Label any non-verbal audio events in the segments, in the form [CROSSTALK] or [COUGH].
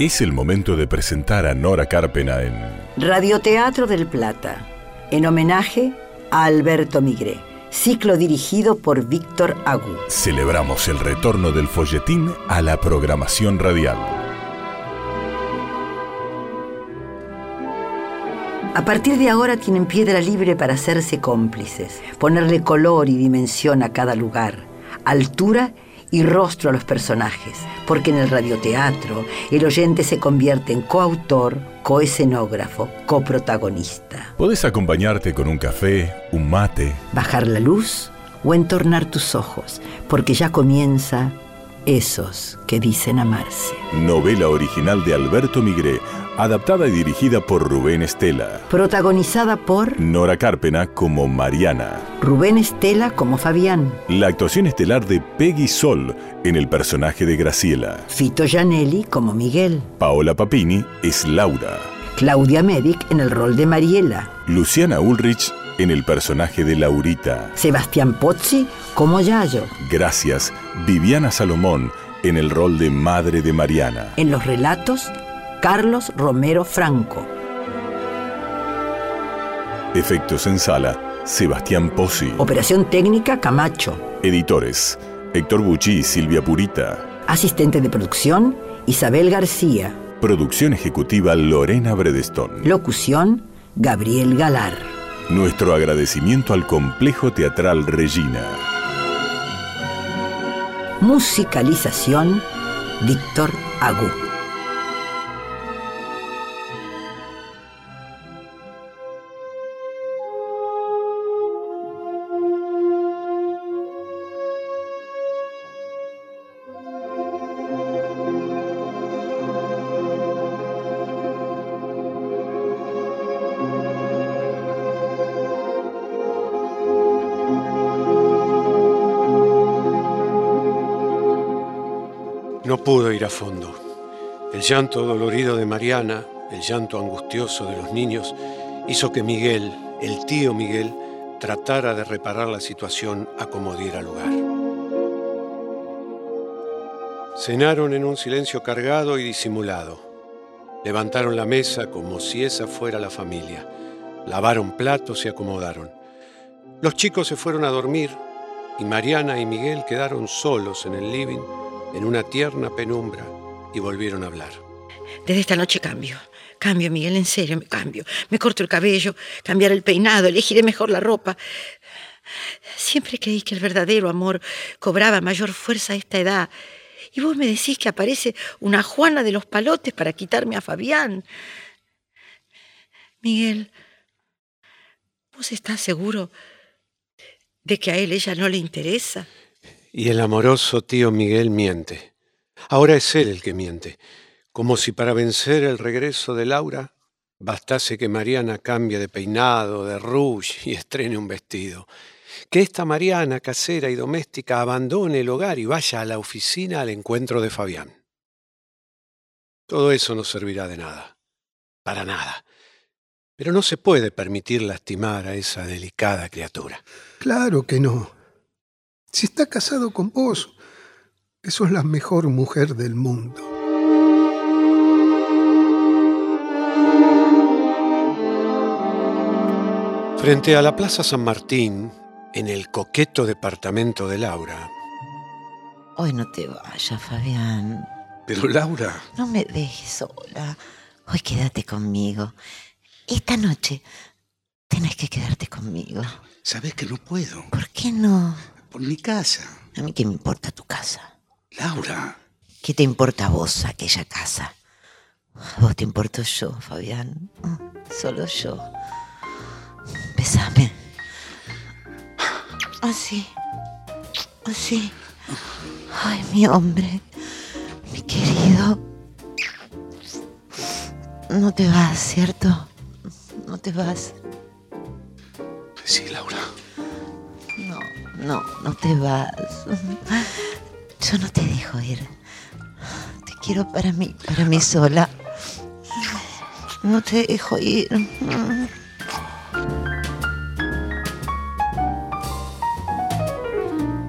Es el momento de presentar a Nora Carpena en Radioteatro del Plata, en homenaje a Alberto Migré, ciclo dirigido por Víctor Agú. Celebramos el retorno del folletín a la programación radial. A partir de ahora tienen piedra libre para hacerse cómplices, ponerle color y dimensión a cada lugar, altura y rostro a los personajes, porque en el radioteatro el oyente se convierte en coautor, coescenógrafo, coprotagonista. Podés acompañarte con un café, un mate, Bajar la luz o entornar tus ojos, porque ya comienza esos que dicen amarse. novela original de Alberto Migré, adaptada y dirigida por Rubén Estela. Protagonizada por Nora Carpena como Mariana. Rubén Estela como Fabián, La actuación estelar de Peggy Sol en el personaje de Graciela. Fito Gianelli como Miguel, Paola Papini es Laura. Claudia Medic en el rol de Mariela, Luciana Ulrich en el personaje de Laurita. Sebastián Pozzi como Yayo, Gracias, Viviana Salomón en el rol de madre de Mariana. en los relatos Carlos Romero Franco. Efectos en sala, Sebastián Pozzi. Operación técnica Camacho. Editores, Héctor Bucci y Silvia Purita. Asistente de producción Isabel García. Producción ejecutiva Lorena Bredestón. Locución Gabriel Galar. Nuestro agradecimiento al Complejo Teatral Regina. Musicalización Víctor Agú. Llanto dolorido de Mariana, el llanto angustioso de los niños, hizo que Miguel, el tío Miguel, tratara de reparar la situación a como diera lugar. Cenaron en un silencio cargado y disimulado. Levantaron la mesa como si esa fuera la familia. Lavaron platos y acomodaron. Los chicos se fueron a dormir y Mariana y Miguel quedaron solos en el living en una tierna penumbra y volvieron a hablar. Desde esta noche cambio. Cambio, Miguel, en serio, me cambio. Me corto el cabello, cambiar el peinado, elegiré mejor la ropa. Siempre creí que el verdadero amor cobraba mayor fuerza a esta edad. Y vos me decís que aparece una Juana de los palotes para quitarme a Fabián. Miguel, ¿vos estás seguro de que a él ella no le interesa? Y el amoroso tío Miguel miente. Ahora es él el que miente, como si para vencer el regreso de Laura bastase que Mariana cambie de peinado, de rouge y estrene un vestido. Que esta Mariana casera y doméstica abandone el hogar y vaya a la oficina al encuentro de Fabián. Todo eso no servirá de nada, para nada. Pero no se puede permitir lastimar a esa delicada criatura. Claro que no. Si está casado con vos, que sos la mejor mujer del mundo. Frente a la Plaza San Martín, en el coqueto departamento de Laura, Hoy no te vayas, Fabián. Pero Laura, No me dejes sola. Hoy quédate conmigo. Esta noche tenés que quedarte conmigo. sabes que no puedo. ¿Por qué no? Por mi casa. A mí qué me importa tu casa. Laura, ¿Qué te importa a vos aquella casa? A vos te importo yo, Fabián. Solo yo. Besame. Así. Así. Ay, mi hombre. Mi querido. No te vas, ¿cierto? No te vas. sí, Laura. No, no, no te vas. Yo no te dejo ir. Te quiero para mí, para mí sola. No te dejo ir.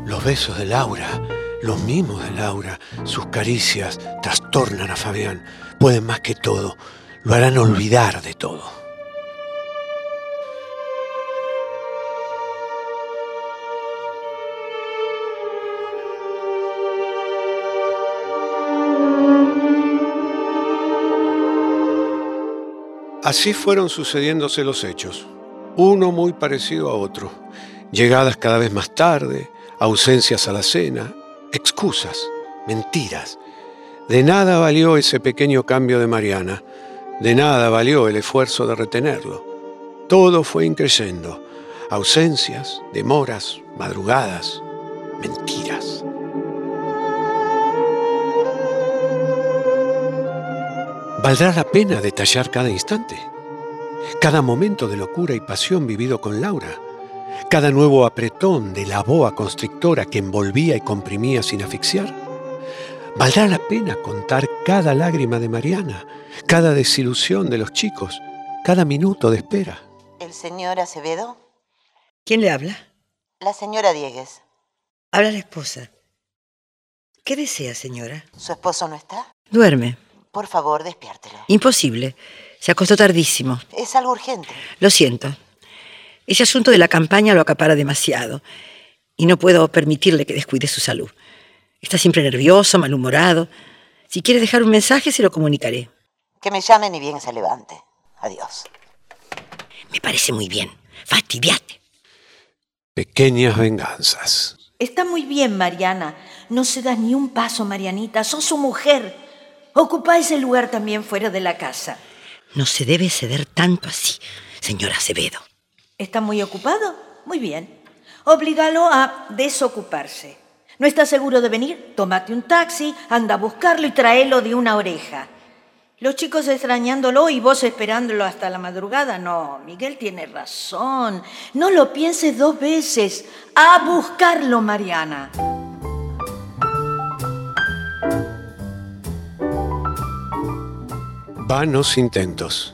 los besos de Laura, Los mimos de Laura, sus caricias, trastornan a Fabián. Pueden más que todo, lo harán olvidar de todo. Así fueron sucediéndose los hechos, uno muy parecido a otro. Llegadas cada vez más tarde, ausencias a la cena, excusas, mentiras. De nada valió ese pequeño cambio de Mariana, de nada valió el esfuerzo de retenerlo. Todo fue increyendo, ausencias, demoras, madrugadas, mentiras. ¿Valdrá la pena detallar cada instante? Cada momento de locura y pasión vivido con Laura, cada nuevo apretón de la boa constrictora que envolvía y comprimía sin asfixiar. ¿Valdrá la pena contar cada lágrima de Mariana, cada desilusión de los chicos, cada minuto de espera? ¿El señor Acevedo? ¿Quién le habla? La señora Diegues. Habla la esposa. ¿Qué desea, señora? ¿Su esposo no está? Duerme. Por favor, despiértelo. Imposible. Se acostó tardísimo. Es algo urgente. Lo siento. Ese asunto de la campaña lo acapara demasiado. Y no puedo permitirle que descuide su salud. Está siempre nervioso, malhumorado. Si quiere dejar un mensaje, se lo comunicaré. Que me llamen y bien se levante. Adiós. Me parece muy bien. Fastidiate. Pequeñas venganzas. Está muy bien, Mariana. No se das ni un paso, Marianita. Sos su mujer. Ocupa ese lugar también fuera de la casa. No se debe ceder tanto así, señora Acevedo. ¿Está muy ocupado? Muy bien. Oblígalo a desocuparse. ¿No está seguro de venir? Tómate un taxi, anda a buscarlo y tráelo de una oreja. Los chicos extrañándolo y vos esperándolo hasta la madrugada. No, Miguel tiene razón. No lo pienses dos veces. A buscarlo, Mariana. Vanos intentos.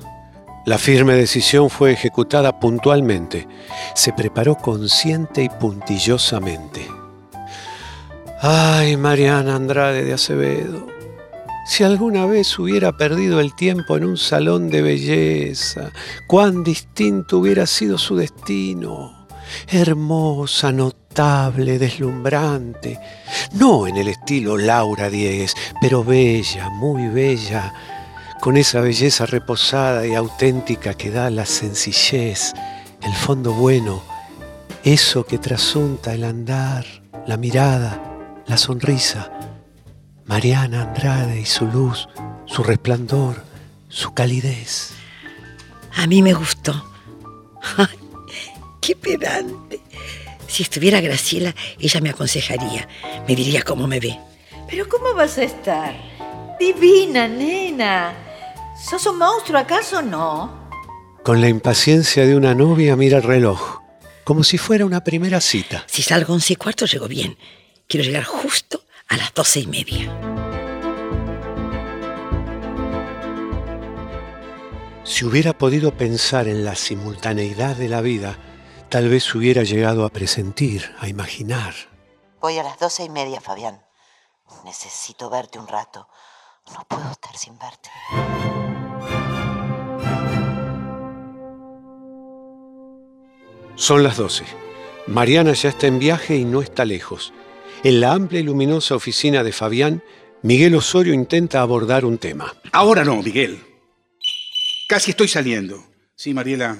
La firme decisión fue ejecutada puntualmente. Se preparó consciente y puntillosamente. Ay, Mariana Andrade de Acevedo, si alguna vez hubiera perdido el tiempo en un salón de belleza, cuán distinto hubiera sido su destino. Hermosa, notable, deslumbrante. No en el estilo Laura Diegues, pero bella, muy bella con esa belleza reposada y auténtica que da la sencillez, el fondo bueno, eso que trasunta el andar, la mirada, la sonrisa. Mariana Andrade y su luz, su resplandor, su calidez. A mí me gustó. Ay, ¡Qué pedante! Si estuviera Graciela, ella me aconsejaría, me diría cómo me ve. Pero ¿cómo vas a estar? Divina, nena. ¿Sos un monstruo acaso? No. Con la impaciencia de una novia mira el reloj, como si fuera una primera cita. Si salgo once y cuarto, llego bien. Quiero llegar justo a las doce y media. Si hubiera podido pensar en la simultaneidad de la vida, tal vez hubiera llegado a presentir, a imaginar. Voy a las doce y media, Fabián. Necesito verte un rato. No puedo estar sin verte. Son las doce. Mariana ya está en viaje y no está lejos. En la amplia y luminosa oficina de Fabián, Miguel Osorio intenta abordar un tema. Ahora no, Miguel. Casi estoy saliendo. Sí, Mariela.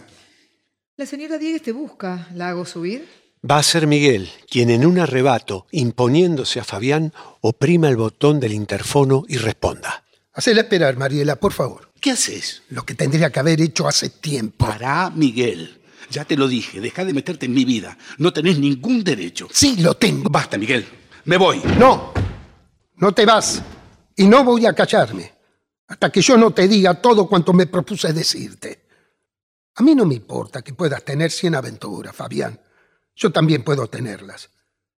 La señora Diegues te busca. ¿La hago subir? Va a ser Miguel quien en un arrebato, imponiéndose a Fabián, oprima el botón del interfono y responda. Hacela esperar, Mariela, por favor. ¿Qué haces? Lo que tendría que haber hecho hace tiempo. Pará, Miguel. Ya te lo dije, deja de meterte en mi vida. No tenés ningún derecho. Sí, lo tengo. Basta, Miguel. Me voy. No, no te vas. Y no voy a callarme hasta que yo no te diga todo cuanto me propuse decirte. A mí no me importa que puedas tener cien aventuras, Fabián. Yo también puedo tenerlas.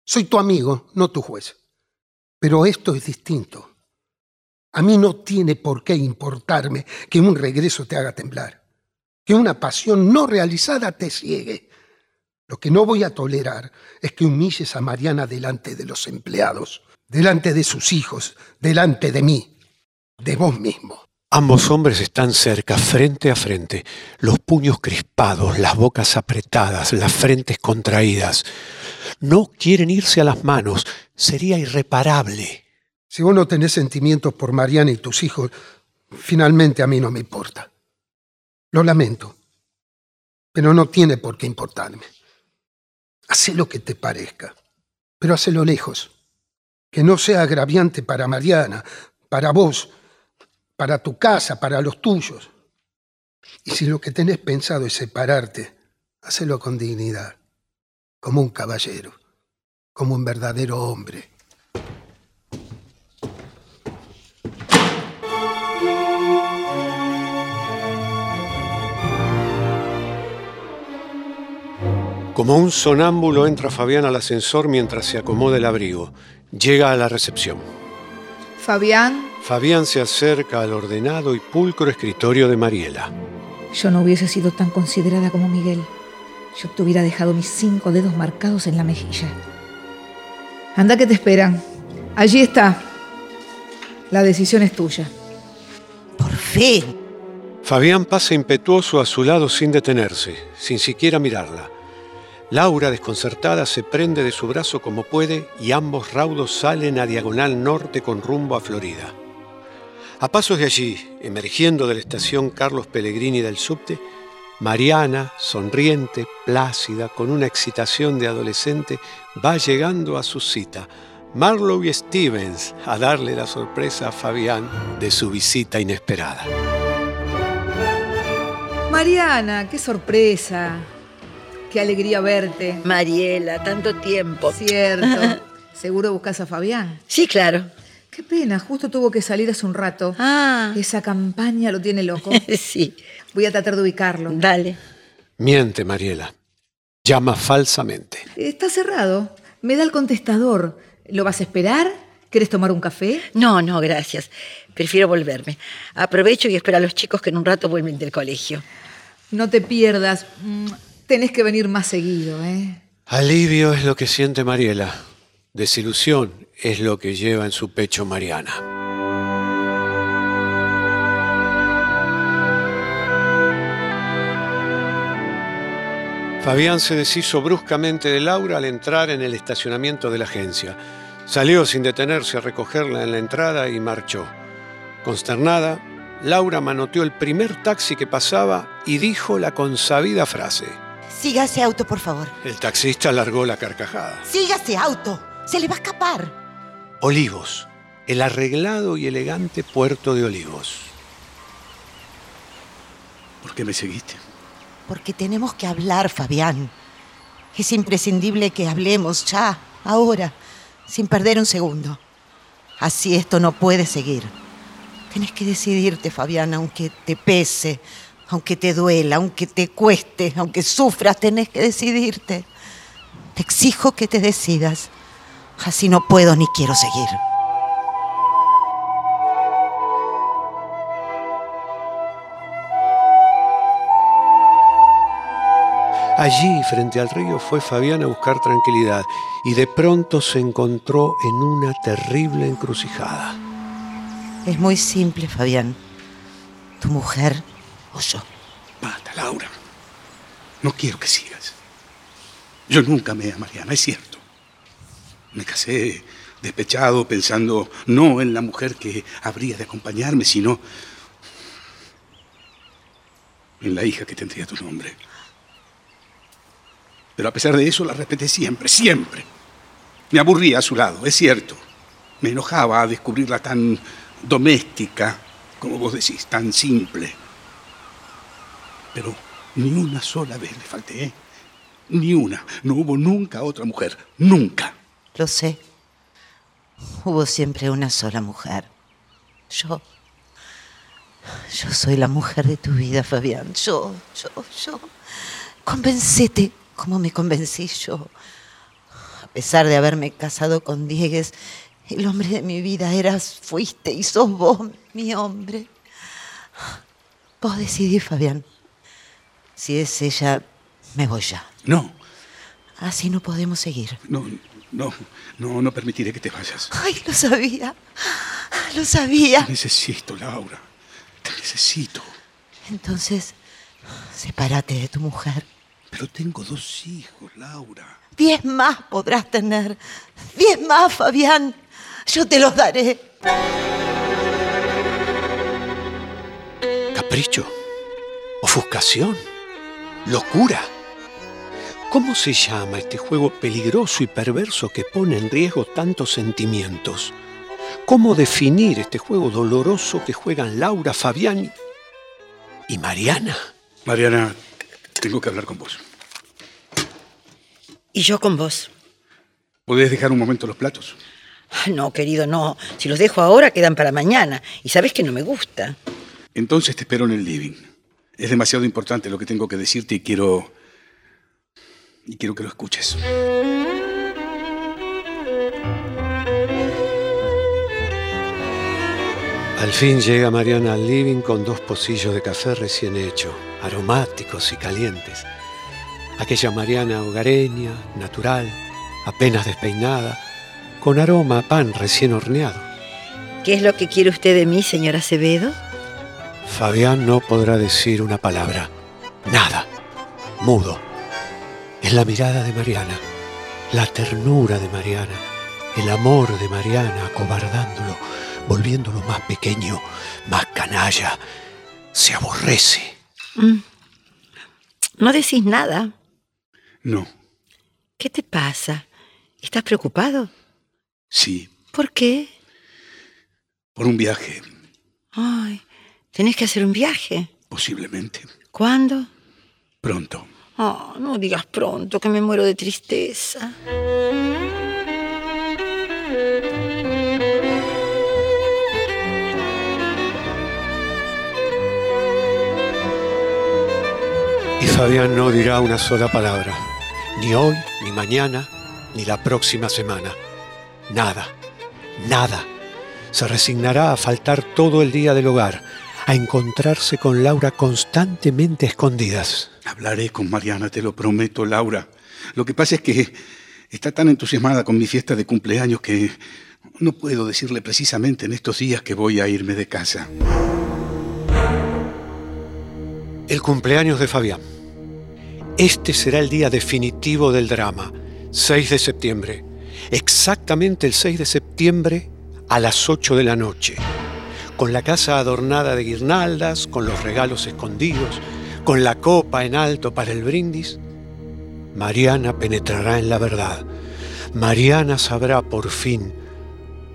Soy tu amigo, no tu juez. Pero esto es distinto. A mí no tiene por qué importarme que un regreso te haga temblar, que una pasión no realizada te ciegue. Lo que no voy a tolerar es que humilles a Mariana delante de los empleados, delante de sus hijos, delante de mí, de vos mismo. Ambos hombres están cerca, frente a frente, los puños crispados, las bocas apretadas, las frentes contraídas. No quieren irse a las manos, sería irreparable. Si vos no tenés sentimientos por Mariana y tus hijos, finalmente a mí no me importa. Lo lamento, pero no tiene por qué importarme. Hacé lo que te parezca, pero hacelo lejos. Que no sea agraviante para Mariana, para vos, para tu casa, para los tuyos. Y si lo que tenés pensado es separarte, hacelo con dignidad, como un caballero, como un verdadero hombre. Como un sonámbulo entra Fabián al ascensor mientras se acomoda el abrigo. Llega a la recepción. Fabián, Fabián se acerca al ordenado y pulcro escritorio de Mariela. yo no hubiese sido tan considerada como Miguel. Yo te hubiera dejado mis cinco dedos marcados en la mejilla. Anda que te esperan. Allí está. La decisión es tuya. Por fin. Fabián pasa impetuoso a su lado sin detenerse, sin siquiera mirarla. Laura, desconcertada, se prende de su brazo como puede y ambos raudos salen a diagonal norte con rumbo a Florida. A pasos de allí, emergiendo de la estación Carlos Pellegrini del subte, Mariana, sonriente, plácida, con una excitación de adolescente, va llegando a su cita. Marlowe y Stevens a darle la sorpresa a Fabián de su visita inesperada. Mariana, qué sorpresa. Qué alegría verte. Mariela, tanto tiempo. Cierto. [LAUGHS] ¿Seguro buscas a Fabián? Sí, claro. Qué pena, justo tuvo que salir hace un rato. Ah, Esa campaña lo tiene loco. [LAUGHS] sí. Voy a tratar de ubicarlo. Dale. Miente, Mariela. Llama falsamente. Está cerrado. Me da el contestador. ¿Lo vas a esperar? ¿Quieres tomar un café? No, no, gracias. Prefiero volverme. Aprovecho y espero a los chicos que en un rato vuelven del colegio. No te pierdas. Mm, Tenés que venir más seguido, ¿eh? Alivio es lo que siente Mariela. Desilusión es lo que lleva en su pecho Mariana. Fabián se deshizo bruscamente de Laura al entrar en el estacionamiento de la agencia. Salió sin detenerse a recogerla en la entrada y marchó. Consternada, Laura manoteó el primer taxi que pasaba y dijo la consabida frase. Siga ese auto, por favor. El taxista largó la carcajada. Siga ese auto. Se le va a escapar. Olivos, el arreglado y elegante puerto de Olivos. ¿Por qué me seguiste? Porque tenemos que hablar, Fabián. Es imprescindible que hablemos ya, ahora, sin perder un segundo. Así esto no puede seguir. Tienes que decidirte, Fabián, aunque te pese, aunque te duela, aunque te cueste, aunque sufras, tenés que decidirte. Te exijo que te decidas. Así no puedo ni quiero seguir. Allí, frente al río, fue Fabián a buscar tranquilidad y de pronto se encontró en una terrible encrucijada. Es muy simple, Fabián. Tu mujer o yo. Basta, Laura. No quiero que sigas. Yo nunca amé a Mariana, es cierto. Me casé despechado pensando no en la mujer que habría de acompañarme, sino en la hija que tendría tu nombre. Pero a pesar de eso la respeté siempre, siempre. Me aburría a su lado, es cierto. Me enojaba a descubrirla tan doméstica, como vos decís, tan simple. Pero ni una sola vez le falté, ¿eh? Ni una. No hubo nunca otra mujer. Nunca. Lo sé. Hubo siempre una sola mujer. Yo. Yo soy la mujer de tu vida, Fabián. Yo, yo, yo. Convencete como me convencí yo. A pesar de haberme casado con Diegues, el hombre de mi vida eras, fuiste y sos vos, mi hombre. Vos decidí, Fabián. Si es ella, me voy ya. No. Así no podemos seguir. No, no, no, no permitiré que te vayas. Ay, lo sabía. Lo sabía. Te necesito, Laura. Te necesito. Entonces, sepárate de tu mujer. Pero tengo dos hijos, Laura. Diez más podrás tener. Diez más, Fabián. Yo te los daré. Capricho, ofuscación, locura. ¿Cómo se llama este juego peligroso y perverso que pone en riesgo tantos sentimientos? ¿Cómo definir este juego doloroso que juegan Laura, Fabián y Mariana? Mariana, tengo que hablar con vos. Y yo con vos. ¿Podés dejar un momento los platos? Ah, No, querido, no. Si los dejo ahora, quedan para mañana. Y sabes que no me gusta. Entonces te espero en el living. Es demasiado importante lo que tengo que decirte y quiero... Y quiero que lo escuches. Al fin llega Mariana al living con dos pocillos de café recién hecho, aromáticos y calientes. Aquella Mariana hogareña, natural, apenas despeinada, con aroma a pan recién horneado. ¿Qué es lo que quiere usted de mí, señora Acevedo? Fabián no podrá decir una palabra, nada, mudo. Es la mirada de Mariana, la ternura de Mariana, el amor de Mariana acobardándolo, volviéndolo más pequeño, más canalla. Se aborrece. Mm. No decís nada. No, ¿Qué te pasa? ¿Estás preocupado? sí, ¿Por qué? por un viaje, Ay, tenés que hacer un viaje. posiblemente. ¿Cuándo? Pronto. Oh, no digas pronto, que me muero de tristeza. Y Fabián no dirá una sola palabra, ni hoy, ni mañana, ni la próxima semana. Nada, nada. Se resignará a faltar todo el día del hogar, a encontrarse con Laura constantemente escondidas. Hablaré con Mariana, te lo prometo, Laura. Lo que pasa es que está tan entusiasmada con mi fiesta de cumpleaños que no puedo decirle precisamente en estos días que voy a irme de casa. El cumpleaños de Fabián. Este será el día definitivo del drama, 6 de septiembre. Exactamente el 6 de septiembre a las 8 de la noche. Con la casa adornada de guirnaldas, con los regalos escondidos, con la copa en alto para el brindis, Mariana penetrará en la verdad. Mariana sabrá por fin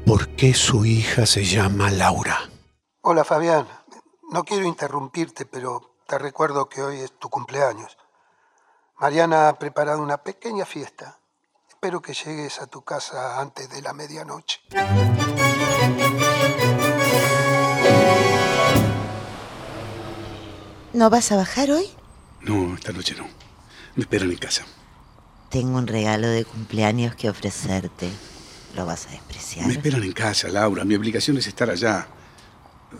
por qué su hija se llama Laura. Hola Fabián, no quiero interrumpirte, pero te recuerdo que hoy es tu cumpleaños. Mariana ha preparado una pequeña fiesta. Espero que llegues a tu casa antes de la medianoche. ¿No vas a bajar hoy? No, esta noche no. Me esperan en casa. Tengo un regalo de cumpleaños que ofrecerte. ¿Lo vas a despreciar? Me esperan en casa, Laura. Mi obligación es estar allá.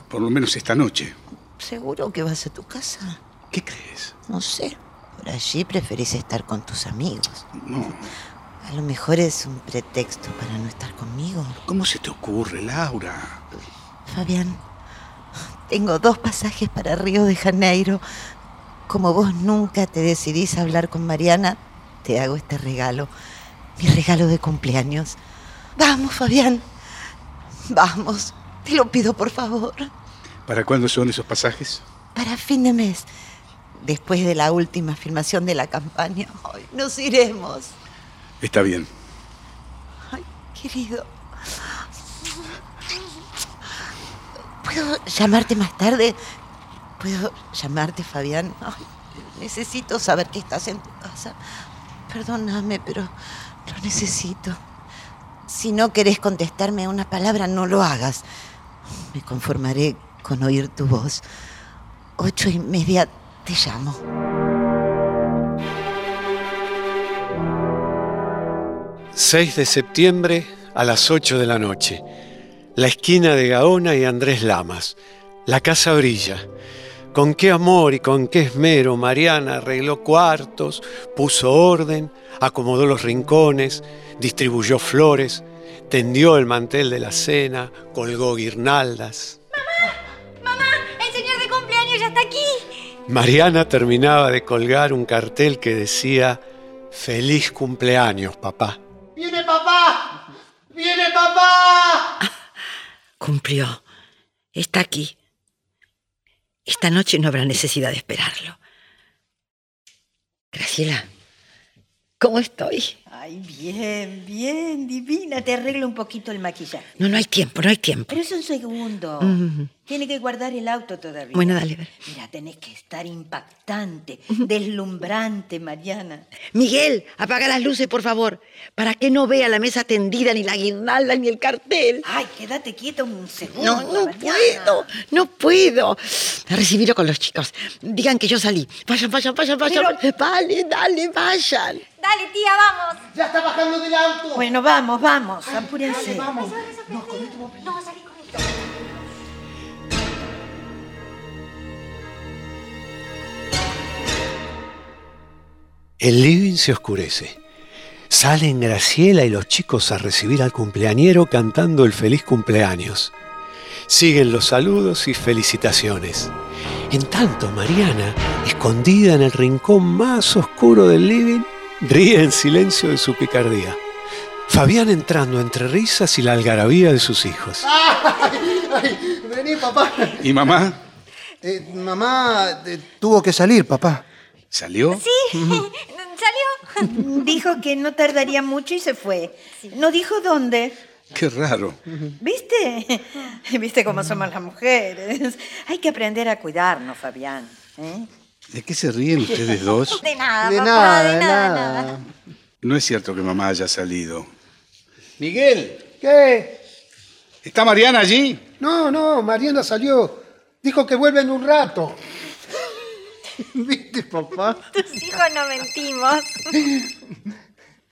Por lo menos esta noche. ¿Seguro que vas a tu casa? ¿Qué crees? No sé. Por allí preferís estar con tus amigos. No. A lo mejor es un pretexto para no estar conmigo. ¿Cómo se te ocurre, Laura? Fabián, tengo dos pasajes para Río de Janeiro. Como vos nunca te decidís a hablar con Mariana, te hago este regalo. Mi regalo de cumpleaños. Vamos, Fabián. Vamos. Te lo pido, por favor. ¿Para cuándo son esos pasajes? Para fin de mes. Después de la última filmación de la campaña. Nos iremos. Está bien. Ay, querido. ¿Puedo llamarte más tarde? ¿Puedo llamarte, Fabián? Necesito saber que estás en tu casa. Perdóname, pero lo necesito. Si no querés contestarme una palabra, no lo hagas. Me conformaré con oír tu voz. Ocho y media te llamo. ...6 de septiembre a las 8 de la noche. La esquina de Gaona y Andrés Lamas. La casa brilla. Con qué amor y con qué esmero Mariana arregló cuartos, puso orden, acomodó los rincones, distribuyó flores, tendió el mantel de la cena, colgó guirnaldas. ¡Mamá! ¡Mamá! ¡El señor de cumpleaños ya está aquí! Mariana terminaba de colgar un cartel que decía Feliz cumpleaños, papá. ¡Viene papá! ¡Viene papá! Cumplió. Está aquí. Esta noche no habrá necesidad de esperarlo. Graciela, ¿cómo estoy? Ay, bien, bien, divina. Te arreglo un poquito el maquillaje. No, no hay tiempo, no hay tiempo. Pero es un segundo. Mm. Tiene que guardar el auto todavía. Bueno, dale, dale. Mira, tenés que estar impactante, deslumbrante, Mariana. Miguel, apaga las luces, por favor, para que no vea la mesa tendida, ni la guirnalda, ni el cartel. Ay, quédate quieta un segundo. No, no Mariana. puedo, no puedo. A recibirlo con los chicos. Digan que yo salí. Vayan, vayan, vayan, vayan. Vale, dale, vayan. Dale, tía, vamos. ¡Ya está bajando del auto! Bueno, vamos, vamos, apúrense. vamos. No, salí corriendo. El living se oscurece. Salen Graciela y los chicos a recibir al cumpleañero cantando el feliz cumpleaños. Siguen los saludos y felicitaciones. En tanto, Mariana, escondida en el rincón más oscuro del living, ríe en silencio de su picardía. Fabián entrando entre risas y la algarabía de sus hijos. [LAUGHS] ¡Ay, ay! Vení, papá. ¿Y mamá? Eh, mamá eh, tuvo que salir, papá. ¿Salió? Sí, [LAUGHS] ¿salió? Dijo que no tardaría mucho y se fue. No dijo dónde. Qué raro. ¿Viste? [LAUGHS] ¿Viste cómo somos las mujeres? Hay que aprender a cuidarnos, Fabián. ¿eh? ¿De qué se ríen ustedes dos? [LAUGHS] De nada, de papá, nada, de de nada, nada. nada. No es cierto que mamá haya salido. Miguel. ¿Qué? ¿Está Mariana allí? No, no, Mariana salió. Dijo que vuelve en un rato. [LAUGHS] ¿Viste, papá? Tus hijos no mentimos.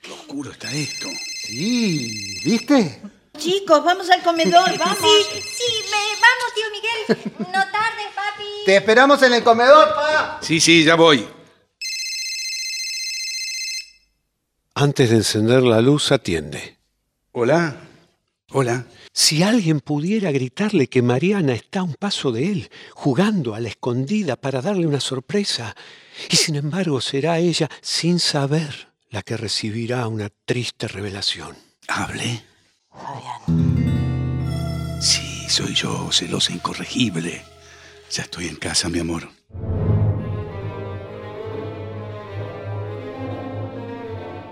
Qué oscuro está esto. Sí, ¿viste? Chicos, vamos al comedor, vamos. Sí, sí, me- vamos, tío Miguel. No tardes, papi. Te esperamos en el comedor, pa. Sí, sí, ya voy. Antes de encender la luz, atiende. Hola. Hola. Si alguien pudiera gritarle que Mariana está a un paso de él, jugando a la escondida para darle una sorpresa, y sin embargo será ella, sin saber, la que recibirá una triste revelación. ¿Hable? Fabián, Sí, soy yo, celosa incorregible. Ya estoy en casa, mi amor.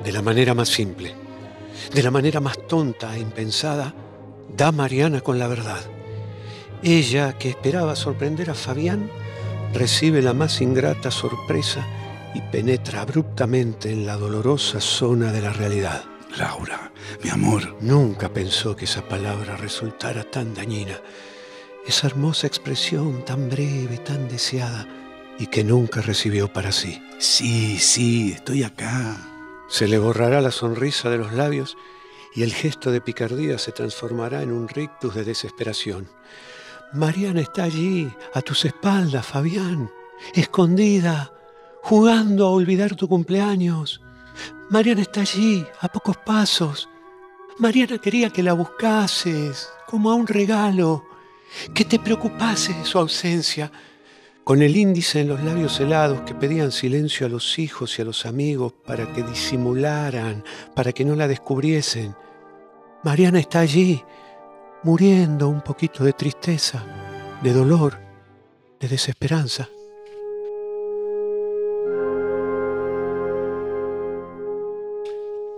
De la manera más simple, de la manera más tonta e impensada, da Mariana con la verdad. Ella, que esperaba sorprender a Fabián, recibe la más ingrata sorpresa y penetra abruptamente en la dolorosa zona de la realidad. Laura, mi amor. Nunca pensó que esa palabra resultara tan dañina. Esa hermosa expresión tan breve, tan deseada y que nunca recibió para sí. Sí, sí, estoy acá. Se le borrará la sonrisa de los labios y el gesto de picardía se transformará en un rictus de desesperación. Mariana está allí, a tus espaldas, Fabián, escondida, jugando a olvidar tu cumpleaños. Mariana está allí, a pocos pasos. Mariana quería que la buscases, como a un regalo, que te preocupase de su ausencia, con el índice en los labios helados que pedían silencio a los hijos y a los amigos para que disimularan, para que no la descubriesen. Mariana está allí, muriendo un poquito de tristeza, de dolor, de desesperanza.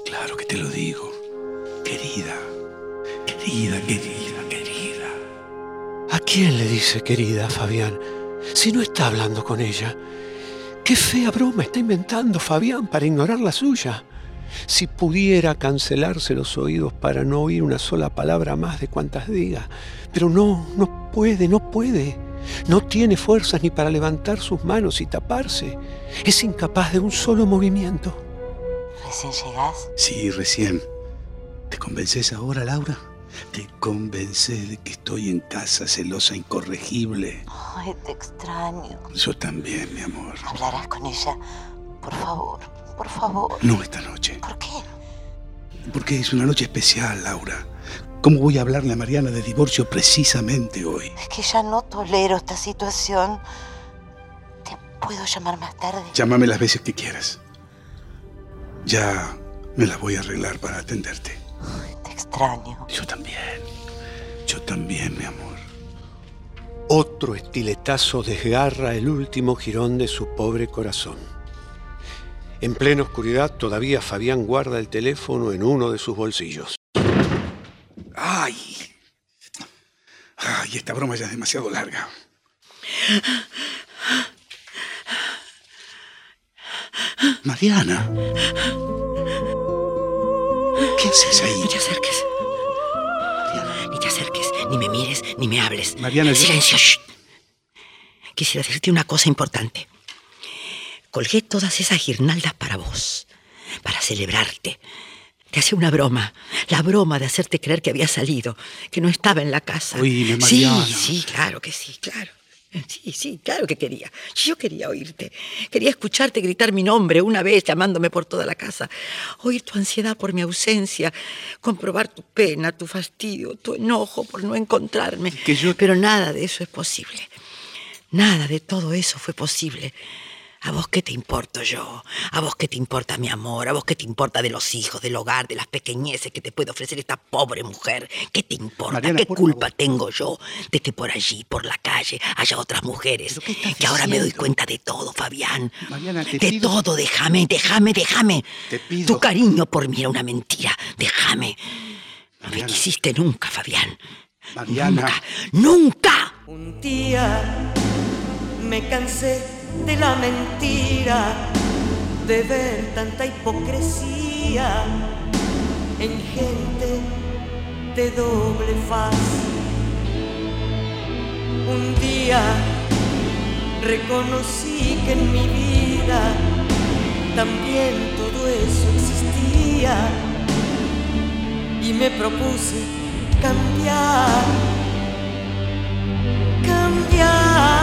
Claro que te lo digo. Querida, querida, querida, querida. ¿A quién le dice querida, Fabián, si no está hablando con ella? ¿Qué fea broma está inventando Fabián para ignorar la suya? Si pudiera cancelarse los oídos para no oír una sola palabra más de cuantas diga. Pero no, no puede, no puede. No tiene fuerzas ni para levantar sus manos y taparse. Es incapaz de un solo movimiento. ¿recién llegás? Sí, recién. ¿Te convences ahora, Laura? Te convencé de que estoy en casa celosa incorregible. Ay, te extraño. Yo también, mi amor. ¿Hablarás con ella? Por favor, por favor. No esta noche. ¿Por qué? Porque es una noche especial, Laura. ¿Cómo voy a hablarle a Mariana de divorcio precisamente hoy? Es que ya no tolero esta situación. ¿Te puedo llamar más tarde? Llámame las veces que quieras. Ya me las voy a arreglar para atenderte. Te extraño. Yo también. Yo también, mi amor. Otro estiletazo desgarra el último jirón de su pobre corazón. En plena oscuridad todavía Fabián guarda el teléfono en uno de sus bolsillos. ¡Ay! ¡Ay! Esta broma ya es demasiado larga. Mariana. ¿Qué haces ahí? No te acerques. Ni te acerques, ni me mires, ni me hables. Mariana, yo- Silencio. shh. Quisiera decirte una cosa importante. Colgué todas esas guirnaldas para vos, para celebrarte. Te hacía una broma, la broma de hacerte creer que había salido, que no estaba en la casa. Sí, Mariana. sí, claro que sí, claro. [LAUGHS] Sí, sí, claro que quería. Yo quería oírte. Quería escucharte gritar mi nombre una vez, llamándome por toda la casa. Oír tu ansiedad por mi ausencia, comprobar tu pena, tu fastidio, tu enojo por no encontrarme. Pero nada de eso es posible. Nada de todo eso fue posible. ¿A vos qué te importo yo? ¿A vos qué te importa mi amor? ¿A vos qué te importa de los hijos, del hogar, de las pequeñeces que te puede ofrecer esta pobre mujer? ¿Qué te importa? Mariana, ¿Qué culpa tengo yo de que por allí, por la calle, haya otras mujeres? Que ahora me doy cuenta de todo, Fabián. Mariana, te de pido- todo, déjame, déjame, déjame. Te pido- Tu cariño por mí era una mentira. Déjame. No me quisiste nunca, Fabián. Mariana. ¡Nunca! Un día me cansé de la mentira, de ver tanta hipocresía en gente de doble faz. Un día reconocí que en mi vida también todo eso existía y me propuse cambiar, cambiar.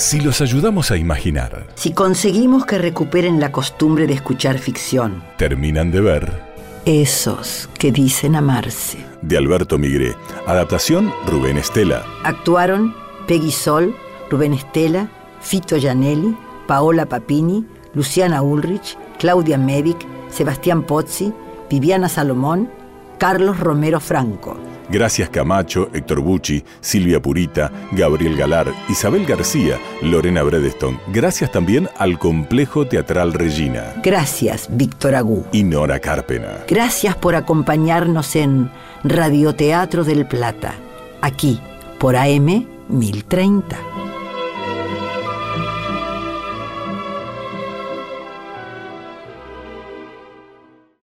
Si los ayudamos a imaginar, Si conseguimos que recuperen la costumbre de escuchar ficción, terminan de ver, esos que dicen amarse. de Alberto Migré. Adaptación Rubén Estela. Actuaron Peggy Sol, Rubén Estela, Fito Gianelli, Paola Papini, Luciana Ulrich, Claudia Medic, Sebastián Pozzi, Viviana Salomón, Carlos Romero Franco. Gracias Camacho, Héctor Bucci, Silvia Purita, Gabriel Galar, Isabel García, Lorena Bredeston. Gracias también al Complejo Teatral Regina Gracias, Víctor Agú. y Nora Carpena. Gracias por acompañarnos en Radioteatro del Plata, aquí por AM 1030.